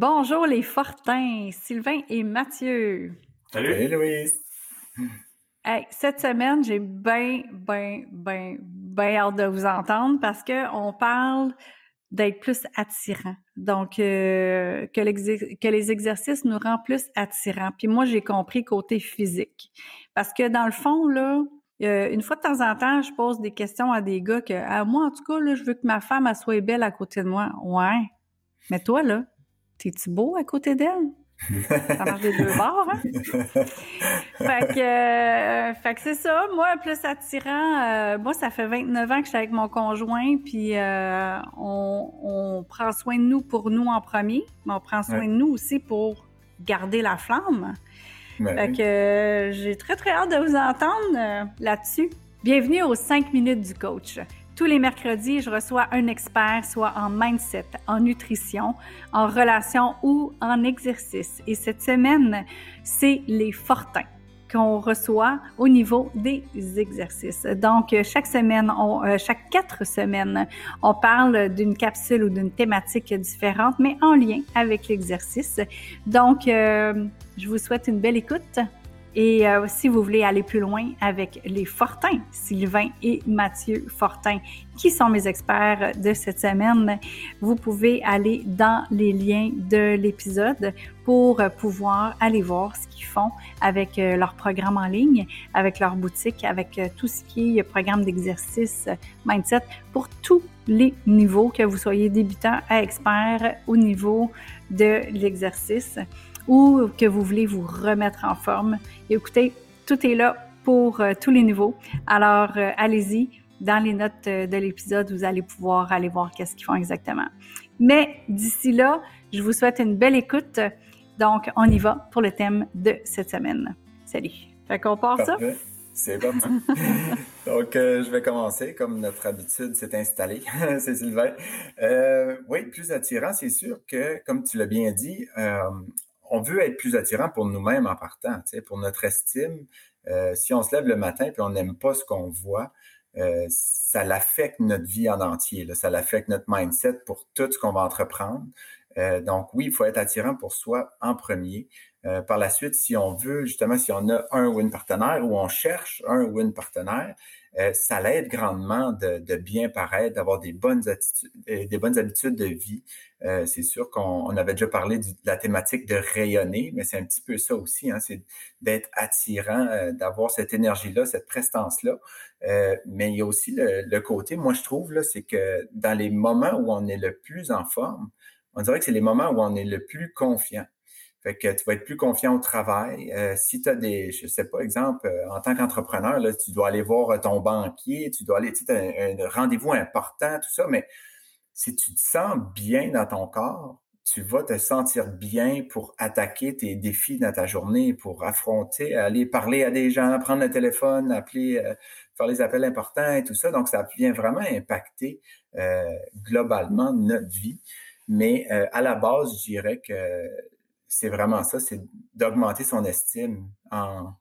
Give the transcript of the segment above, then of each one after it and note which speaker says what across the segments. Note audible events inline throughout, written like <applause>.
Speaker 1: Bonjour les Fortins, Sylvain et Mathieu.
Speaker 2: Salut. Louise.
Speaker 1: cette semaine, j'ai bien, bien, bien, bien hâte de vous entendre parce qu'on parle d'être plus attirant. Donc, euh, que, que, les exercices nous rendent plus attirants. Puis moi, j'ai compris côté physique. Parce que dans le fond, là, euh, une fois de temps en temps, je pose des questions à des gars que, à moi, en tout cas, là, je veux que ma femme elle soit belle à côté de moi. Ouais. Mais toi, là, t'es-tu beau à côté d'elle? Ça marche des deux bords, hein? <laughs> fait que, euh, fait que c'est ça. Moi, plus attirant, euh, moi, ça fait 29 ans que je suis avec mon conjoint, puis euh, on, on, prend soin de nous pour nous en premier, mais on prend soin de nous aussi pour garder la flamme. Ben fait que j'ai très, très hâte de vous entendre là-dessus. Bienvenue aux 5 minutes du coach. Tous les mercredis, je reçois un expert, soit en mindset, en nutrition, en relation ou en exercice. Et cette semaine, c'est les fortins qu'on reçoit au niveau des exercices. Donc, chaque semaine, euh, chaque quatre semaines, on parle d'une capsule ou d'une thématique différente, mais en lien avec l'exercice. Donc, euh, je vous souhaite une belle écoute. Et euh, si vous voulez aller plus loin avec les Fortins, Sylvain et Mathieu Fortin, qui sont mes experts de cette semaine, vous pouvez aller dans les liens de l'épisode pour pouvoir aller voir ce qu'ils font avec euh, leur programme en ligne, avec leur boutique, avec euh, tout ce qui est programme d'exercice mindset pour tous les niveaux, que vous soyez débutant à expert au niveau de l'exercice ou que vous voulez vous remettre en forme. écoutez, tout est là pour euh, tous les niveaux. Alors, euh, allez-y. Dans les notes euh, de l'épisode, vous allez pouvoir aller voir qu'est-ce qu'ils font exactement. Mais d'ici là, je vous souhaite une belle écoute. Donc, on y va pour le thème de cette semaine. Salut. Fait qu'on part ça?
Speaker 2: C'est bon. <laughs> Donc, je vais commencer comme notre habitude s'est installée. <laughs> c'est Sylvain. oui, plus attirant, c'est sûr que, comme tu l'as bien dit, on veut être plus attirant pour nous-mêmes en partant, pour notre estime. Euh, si on se lève le matin et on n'aime pas ce qu'on voit, euh, ça l'affecte notre vie en entier. Ça l'affecte notre mindset pour tout ce qu'on va entreprendre. Euh, donc oui, il faut être attirant pour soi en premier. par la suite, si on veut, justement, si on a un win partenaire ou on cherche un win partenaire, euh, ça l'aide grandement de, bien paraître, d'avoir des bonnes attitudes, euh, des bonnes habitudes de vie. Euh, c'est sûr qu'on avait déjà parlé de la thématique de rayonner, mais c'est un petit peu ça aussi, hein, c'est d'être attirant, d'avoir cette énergie-là, cette prestance-là. mais il y a aussi le, le côté, moi je trouve, là, c'est que dans les moments où on est le plus en forme, on dirait que c'est les moments où on est le plus confiant. Fait que tu vas être plus confiant au travail. Euh, si tu as des, je sais pas, exemple, euh, en tant qu'entrepreneur, là, tu dois aller voir ton banquier, tu dois aller, tu sais, un, rendez-vous important, tout ça, mais si tu te sens bien dans ton corps, tu vas te sentir bien pour attaquer tes défis dans ta journée, pour affronter, aller parler à des gens, prendre le téléphone, appeler, euh, faire les appels importants et tout ça. Donc, ça vient vraiment impacter globalement notre vie. Mais à la base, je dirais que c'est vraiment ça, c'est d'augmenter son estime en,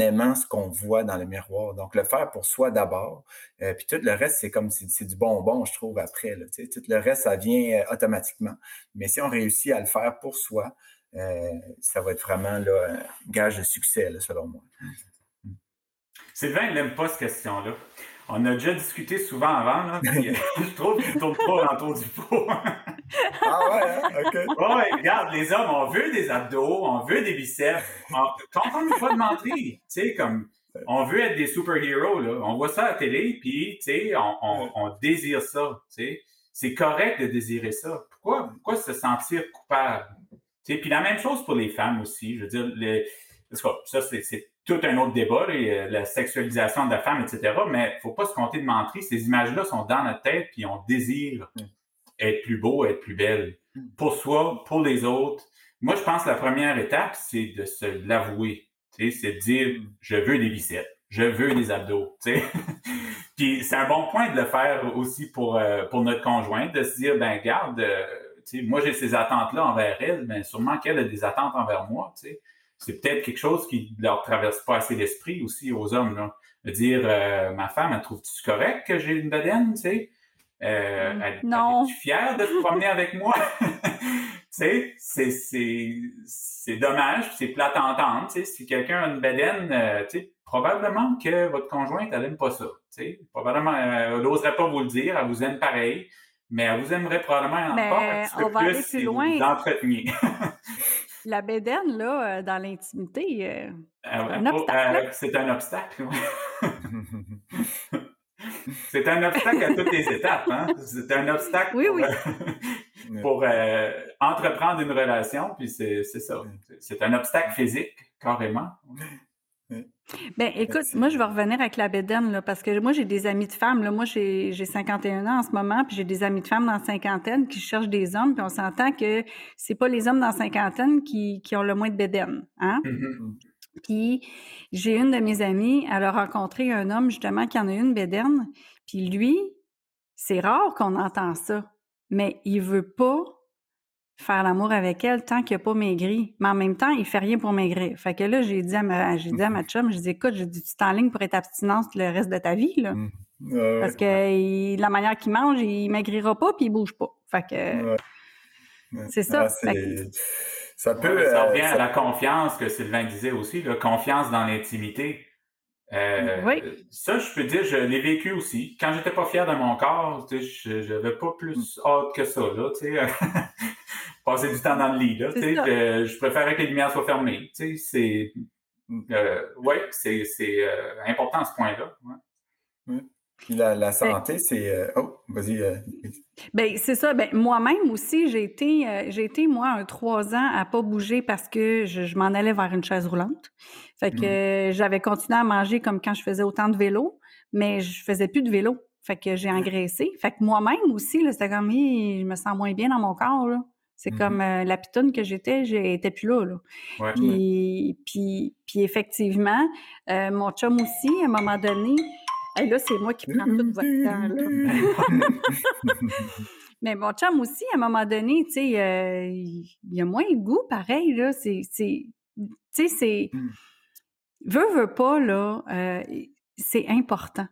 Speaker 2: aimant ce qu'on voit dans le miroir. Donc, le faire pour soi d'abord. Euh, puis tout le reste, c'est comme c'est du bonbon, je trouve, après. Tout le reste, ça vient euh, automatiquement. Mais si on réussit à le faire pour soi, euh, ça va être vraiment là, un gage de succès, selon moi.
Speaker 3: Sylvain n'aime pas cette question-là. On a déjà discuté souvent avant, là, <laughs> je trouve qu'il tourne pas autour du pot.
Speaker 2: Ah ouais, hein? OK.
Speaker 3: Ouais, regarde, les hommes, on veut des abdos, on veut des biceps. T'entends fois de mentir, tu sais, comme, on veut être des super-héros, là. On voit ça à la télé, puis, tu sais, on, on, désire ça, tu sais. C'est correct de désirer ça. Pourquoi, pourquoi se sentir coupable? Tu sais, puis la même chose pour les femmes aussi. Je veux dire, les, ça, c'est tout un autre débat, euh, la sexualisation de la femme, etc. Mais faut pas se compter de mentir. Ces images-là sont dans notre tête, puis on désire. Être plus beau, être plus belle. Mm. Pour soi, pour les autres. Moi, je pense que la première étape, c'est de se l'avouer. C'est de dire, mm. je veux des biceps, je veux des abdos. <laughs> puis c'est un bon point de le faire aussi pour, euh, pour notre conjoint, de se dire, ben garde, euh, moi j'ai ces attentes-là envers elle, mais sûrement qu'elle a des attentes envers moi. c'est peut-être quelque chose qui leur traverse pas assez l'esprit aussi aux hommes. Là. De dire, euh, ma femme, elle trouve-tu correct que j'ai une bedaine, tu sais? Euh, mm, elle,
Speaker 1: non.
Speaker 3: fière de te promener avec moi? <laughs> tu sais, c'est, c'est, c'est dommage, c'est plate à entendre. Tu sais, si quelqu'un a une bédaine, euh, tu sais, probablement que votre conjointe, elle aime pas ça. Tu sais, probablement, elle n'oserait pas vous le dire, elle vous aime pareil, mais elle vous aimerait probablement encore un petit peu plus, si loin. vous l'entreteniez. <laughs>
Speaker 1: La bédaine, là, euh, dans l'intimité, euh, un obstacle.
Speaker 3: c'est un obstacle, <laughs> <laughs> C'est un obstacle à toutes les étapes. Hein? C'est un obstacle
Speaker 1: oui,
Speaker 3: pour,
Speaker 1: oui.
Speaker 3: pour euh, entreprendre une relation, puis c'est ça. C'est un obstacle physique, carrément.
Speaker 1: Ben, écoute, moi, je vais revenir avec la bédaine, là, parce que moi, j'ai des amis de femmes. Là. Moi, j'ai 51 ans en ce moment, puis j'ai des amis de femmes dans la cinquantaine qui cherchent des hommes, puis on s'entend que c'est pas les hommes dans la cinquantaine qui, qui ont le moins de bédaine. Hein? Mm-hmm. Puis j'ai une de mes amies, elle a rencontré un homme justement qui en a une bédaine. Puis lui, c'est rare qu'on entend ça, mais il veut pas faire l'amour avec elle tant qu'il n'a pas maigri. Mais en même temps, il fait rien pour maigrir. Fait que là, j'ai dit à ma, j'ai dit à ma chum, j'ai dit, écoute, j'ai dit, tu en ligne pour être abstinence le reste de ta vie, là. Mmh. Parce que la manière qu'il mange, il maigrira pas puis il bouge pas. Fait que, c'est ça.
Speaker 3: Ah, ça peut. ça revient à la confiance que Sylvain disait aussi, la confiance dans l'intimité. Euh, oui. Ça, je peux dire, je l'ai vécu aussi. Quand j'étais pas fier de mon corps, je n'avais pas plus hâte que ça. Là, <laughs> Passer du temps dans le lit. Là, je, je préférais que les lumières soient fermées. C'est euh, ouais, c'est euh, important ce point-là.
Speaker 2: Ouais. Puis la, la santé, c'est. Euh, oh, vas-y. Euh,
Speaker 1: ben, c'est ça. Ben, moi-même aussi, j'ai été, euh, j'ai été, moi, un trois ans à pas bouger parce que je, je m'en allais vers une chaise roulante. Fait que mmh. j'avais continué à manger comme quand je faisais autant de vélo, mais je faisais plus de vélo. Fait que j'ai engraissé. Fait que moi-même aussi, là, c'était comme, je me sens moins bien dans mon corps, là. C'est mmh comme la pitonne que j'étais, j'étais plus là. là. Ouais, puis, puis, puis, effectivement, mon chum aussi, à un moment donné, et là, c'est moi qui prends tout votre temps. <laughs> Mais mon chum aussi, à un moment donné, tu sais, euh, il y a moins de goût, pareil, là. C'est, tu sais, c'est... Veux, veux pas, là, euh, c'est important.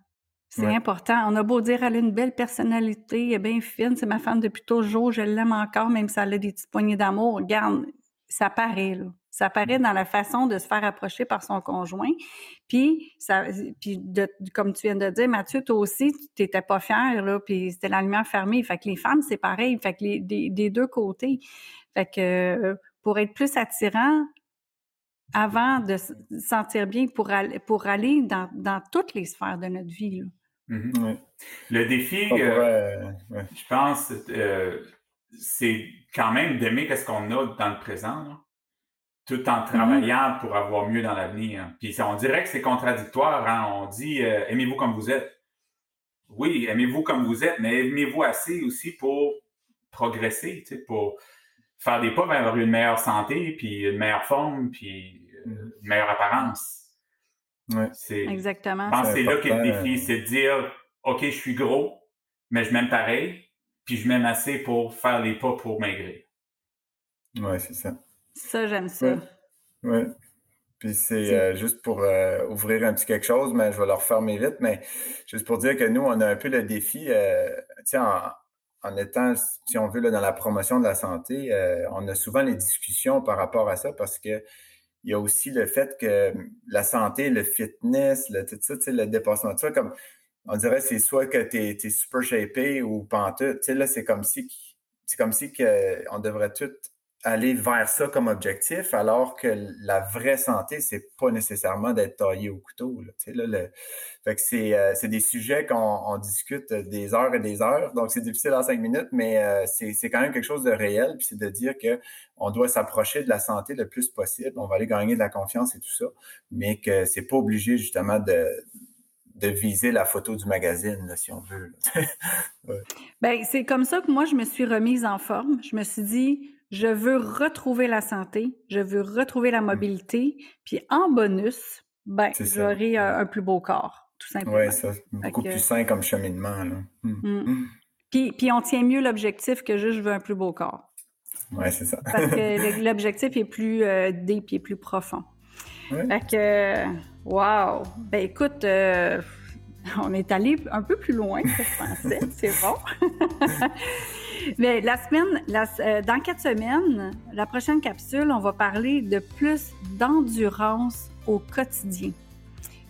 Speaker 1: C'est important. On a beau dire, elle a une belle personnalité, elle est bien fine, c'est ma femme depuis toujours, je l'aime encore, même si elle a des petites poignées d'amour. Regarde, ça paraît, là. Ça paraît dans la façon de se faire approcher par son conjoint. Puis, ça, puis de, comme tu viens de dire, Mathieu, toi aussi, tu n'étais pas fier, là, puis c'était la lumière fermée. Fait que les femmes, c'est pareil. Fait que les, des, deux côtés. Fait que pour être plus attirant, avant de se sentir bien pour aller, pour aller dans, dans toutes les sphères de notre vie. Là.
Speaker 3: Mm-hmm. Le défi, euh, je pense, euh, c'est quand même d'aimer qu'est-ce qu'on a dans le présent. Là tout en mhm. travaillant pour avoir mieux dans l'avenir. Puis on dirait que c'est contradictoire. Hein? On dit euh, aimez-vous comme vous êtes. Oui, aimez-vous comme vous êtes, mais aimez-vous assez aussi pour progresser, pour faire des pas vers une meilleure santé, puis une meilleure forme, puis une meilleure apparence.
Speaker 1: Ouais. C'est, Exactement.
Speaker 3: Je pense que c'est là qu'est le défi, c'est de dire OK, je suis gros, mais je m'aime pareil, puis je m'aime assez pour faire les pas pour maigrir.
Speaker 2: Oui, c'est ça.
Speaker 1: Ça, j'aime ça.
Speaker 2: Oui. Puis c'est euh, juste pour euh, ouvrir un petit quelque chose, mais je vais le refermer vite, mais juste pour dire que nous, on a un peu le défi, euh, en, en, étant, si on veut, là, dans la promotion de la santé, euh, on a souvent les discussions par rapport à ça parce que il y a aussi le fait que la santé, le fitness, le, tout ça, le dépassement de ça, comme on dirait c'est soit que tu es, super shapé ou pantoute, tu sais, là, c'est comme si c'est comme si que on devrait tout aller vers ça comme objectif, alors que la vraie santé, c'est pas nécessairement d'être taillé au couteau. Là, là, le... fait que c'est, euh, c'est des sujets qu'on discute des heures et des heures, donc c'est difficile en cinq minutes, mais euh, c'est, c'est quand même quelque chose de réel, puis c'est de dire que on doit s'approcher de la santé le plus possible, on va aller gagner de la confiance et tout ça, mais que c'est pas obligé justement de de viser la photo du magazine, là, si on veut. <laughs>
Speaker 1: ouais. Ben, c'est comme ça que moi, je me suis remise en forme. Je me suis dit, je veux retrouver la santé, je veux retrouver la mmh. mobilité, puis en bonus, ben, j'aurai un, plus beau corps, tout simplement.
Speaker 2: Oui, ça, beaucoup plus sain comme cheminement. Là. Mmh.
Speaker 1: Mmh. Puis, puis on tient mieux l'objectif que juste je veux un plus beau corps.
Speaker 2: Oui, c'est ça.
Speaker 1: Parce que <laughs> l'objectif est plus euh, deep, est plus profond. Fait que, wow! Ben écoute, euh, on est allé un peu plus loin que je pensais, <laughs> c'est bon. <laughs> Mais la semaine, euh, dans quatre semaines, la prochaine capsule, on va parler de plus d'endurance au quotidien.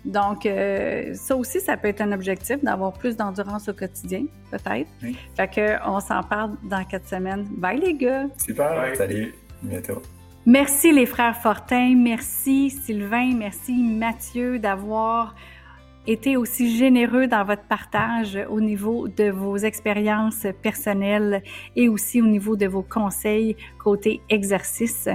Speaker 1: Donc, euh, ça aussi, ça peut être un objectif d'avoir plus d'endurance au quotidien, peut-être. Fait que on s'en parle dans quatre semaines. Bye les gars!
Speaker 2: Super! Salut! bientôt.
Speaker 1: Merci les frères Fortin, merci Sylvain, merci Mathieu d'avoir été aussi généreux dans votre partage au niveau de vos expériences personnelles et aussi au niveau de vos conseils côté exercice.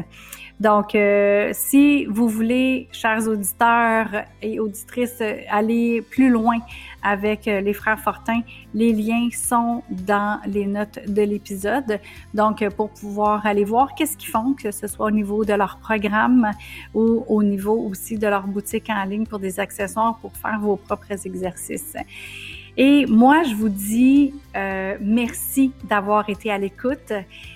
Speaker 1: Donc, euh, si vous voulez, chers auditeurs et auditrices, aller plus loin avec euh, les frères Fortin, les liens sont dans les notes de l'épisode. Donc, pour pouvoir aller voir qu'est-ce qu'ils font, que ce soit au niveau de leur programme ou au niveau aussi de leur boutique en ligne pour des accessoires pour faire vos propres exercices. Et moi, je vous dis euh, merci d'avoir été à l'écoute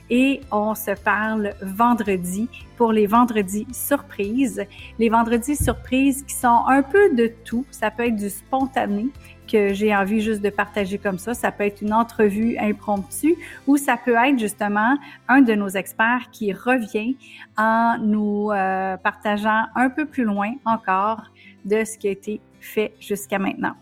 Speaker 1: et on se parle vendredi pour les vendredis surprises. Les vendredis surprises qui sont un peu de tout. Ça peut être du spontané que j'ai envie juste de partager comme ça. Ça peut être une entrevue impromptue ou ça peut être justement un de nos experts qui revient en nous euh, partageant un peu plus loin encore de ce qui a été fait jusqu'à maintenant.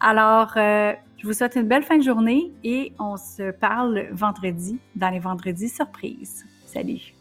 Speaker 1: Alors, euh, je vous souhaite une belle fin de journée et on se parle vendredi dans les vendredis surprises. Salut!